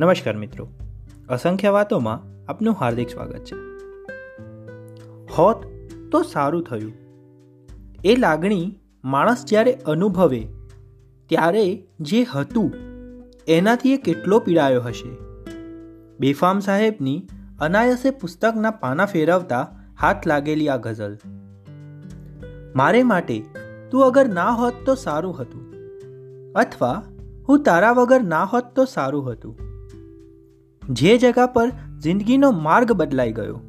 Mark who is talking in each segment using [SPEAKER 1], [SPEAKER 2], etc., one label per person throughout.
[SPEAKER 1] નમસ્કાર મિત્રો. અસંખ્ય વાતોમાં આપનું હાર્દિક સ્વાગત છે. હોત તો સારું થયું. એ લાગણી માણસ જ્યારે અનુભવે, ત્યારે જે હતું, એનાથી એ કેટલો પીડાયો હશે? બેફામ સાહેબની અનાયસે પુસ્તકના પાના ફેરવતા હાથ લાગેલી આ ગઝલ. મારે માટે તું અગર ના હોત તો સારું હતું. અથવા હું તારા વગર ના હોત તો સારું હતું. જે જગા પર જિંદગીનો માર્ગ બદલાઈ ગયો.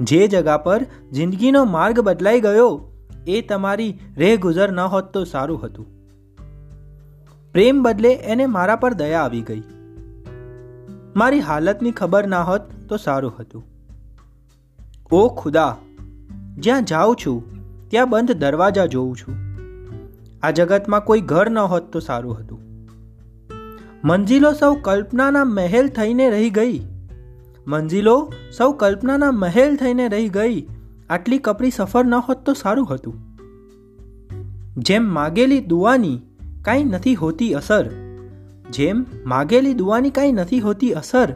[SPEAKER 1] જે જગા પર જિંદગીનો માર્ગ બદલાઈ ગયો, એ તમારી રેહ ગુજર ન હોત તો સારું હતું. પ્રેમ બદલે એને મારા પર દયા આવી ગઈ. મારી હાલતની ખબર ના હોત તો સારું હતું. ઓ ખુદા, જ્યાં જાઉં છું, ત્યાં બંધ દરવાજા જોઉં છું. આ જગતમાં કોઈ ઘર ન હોત તો સારું હતું. મંજિલો સૌ કલ્પનાના મહેલ થઈને રહી ગઈ. મંજિલો સૌ કલ્પનાના મહેલ થઈને રહી ગઈ. આટલી કપરી સફર ન હોત તો સારું હતું. જેમ માગેલી દુવાની કાંઈ નથી હોતી અસર, જેમ માગેલી દુવાની કાંઈ નથી હોતી અસર,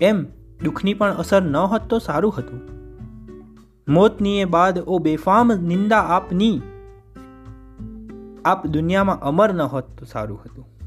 [SPEAKER 1] એમ દુઃખની પણ અસર ન હોત તો સારું હતું. મોતનીએ બાદ ઓ બેફામ નિંદા આપની. આપ દુનિયામાં અમર ન હોત તો સારું હતું.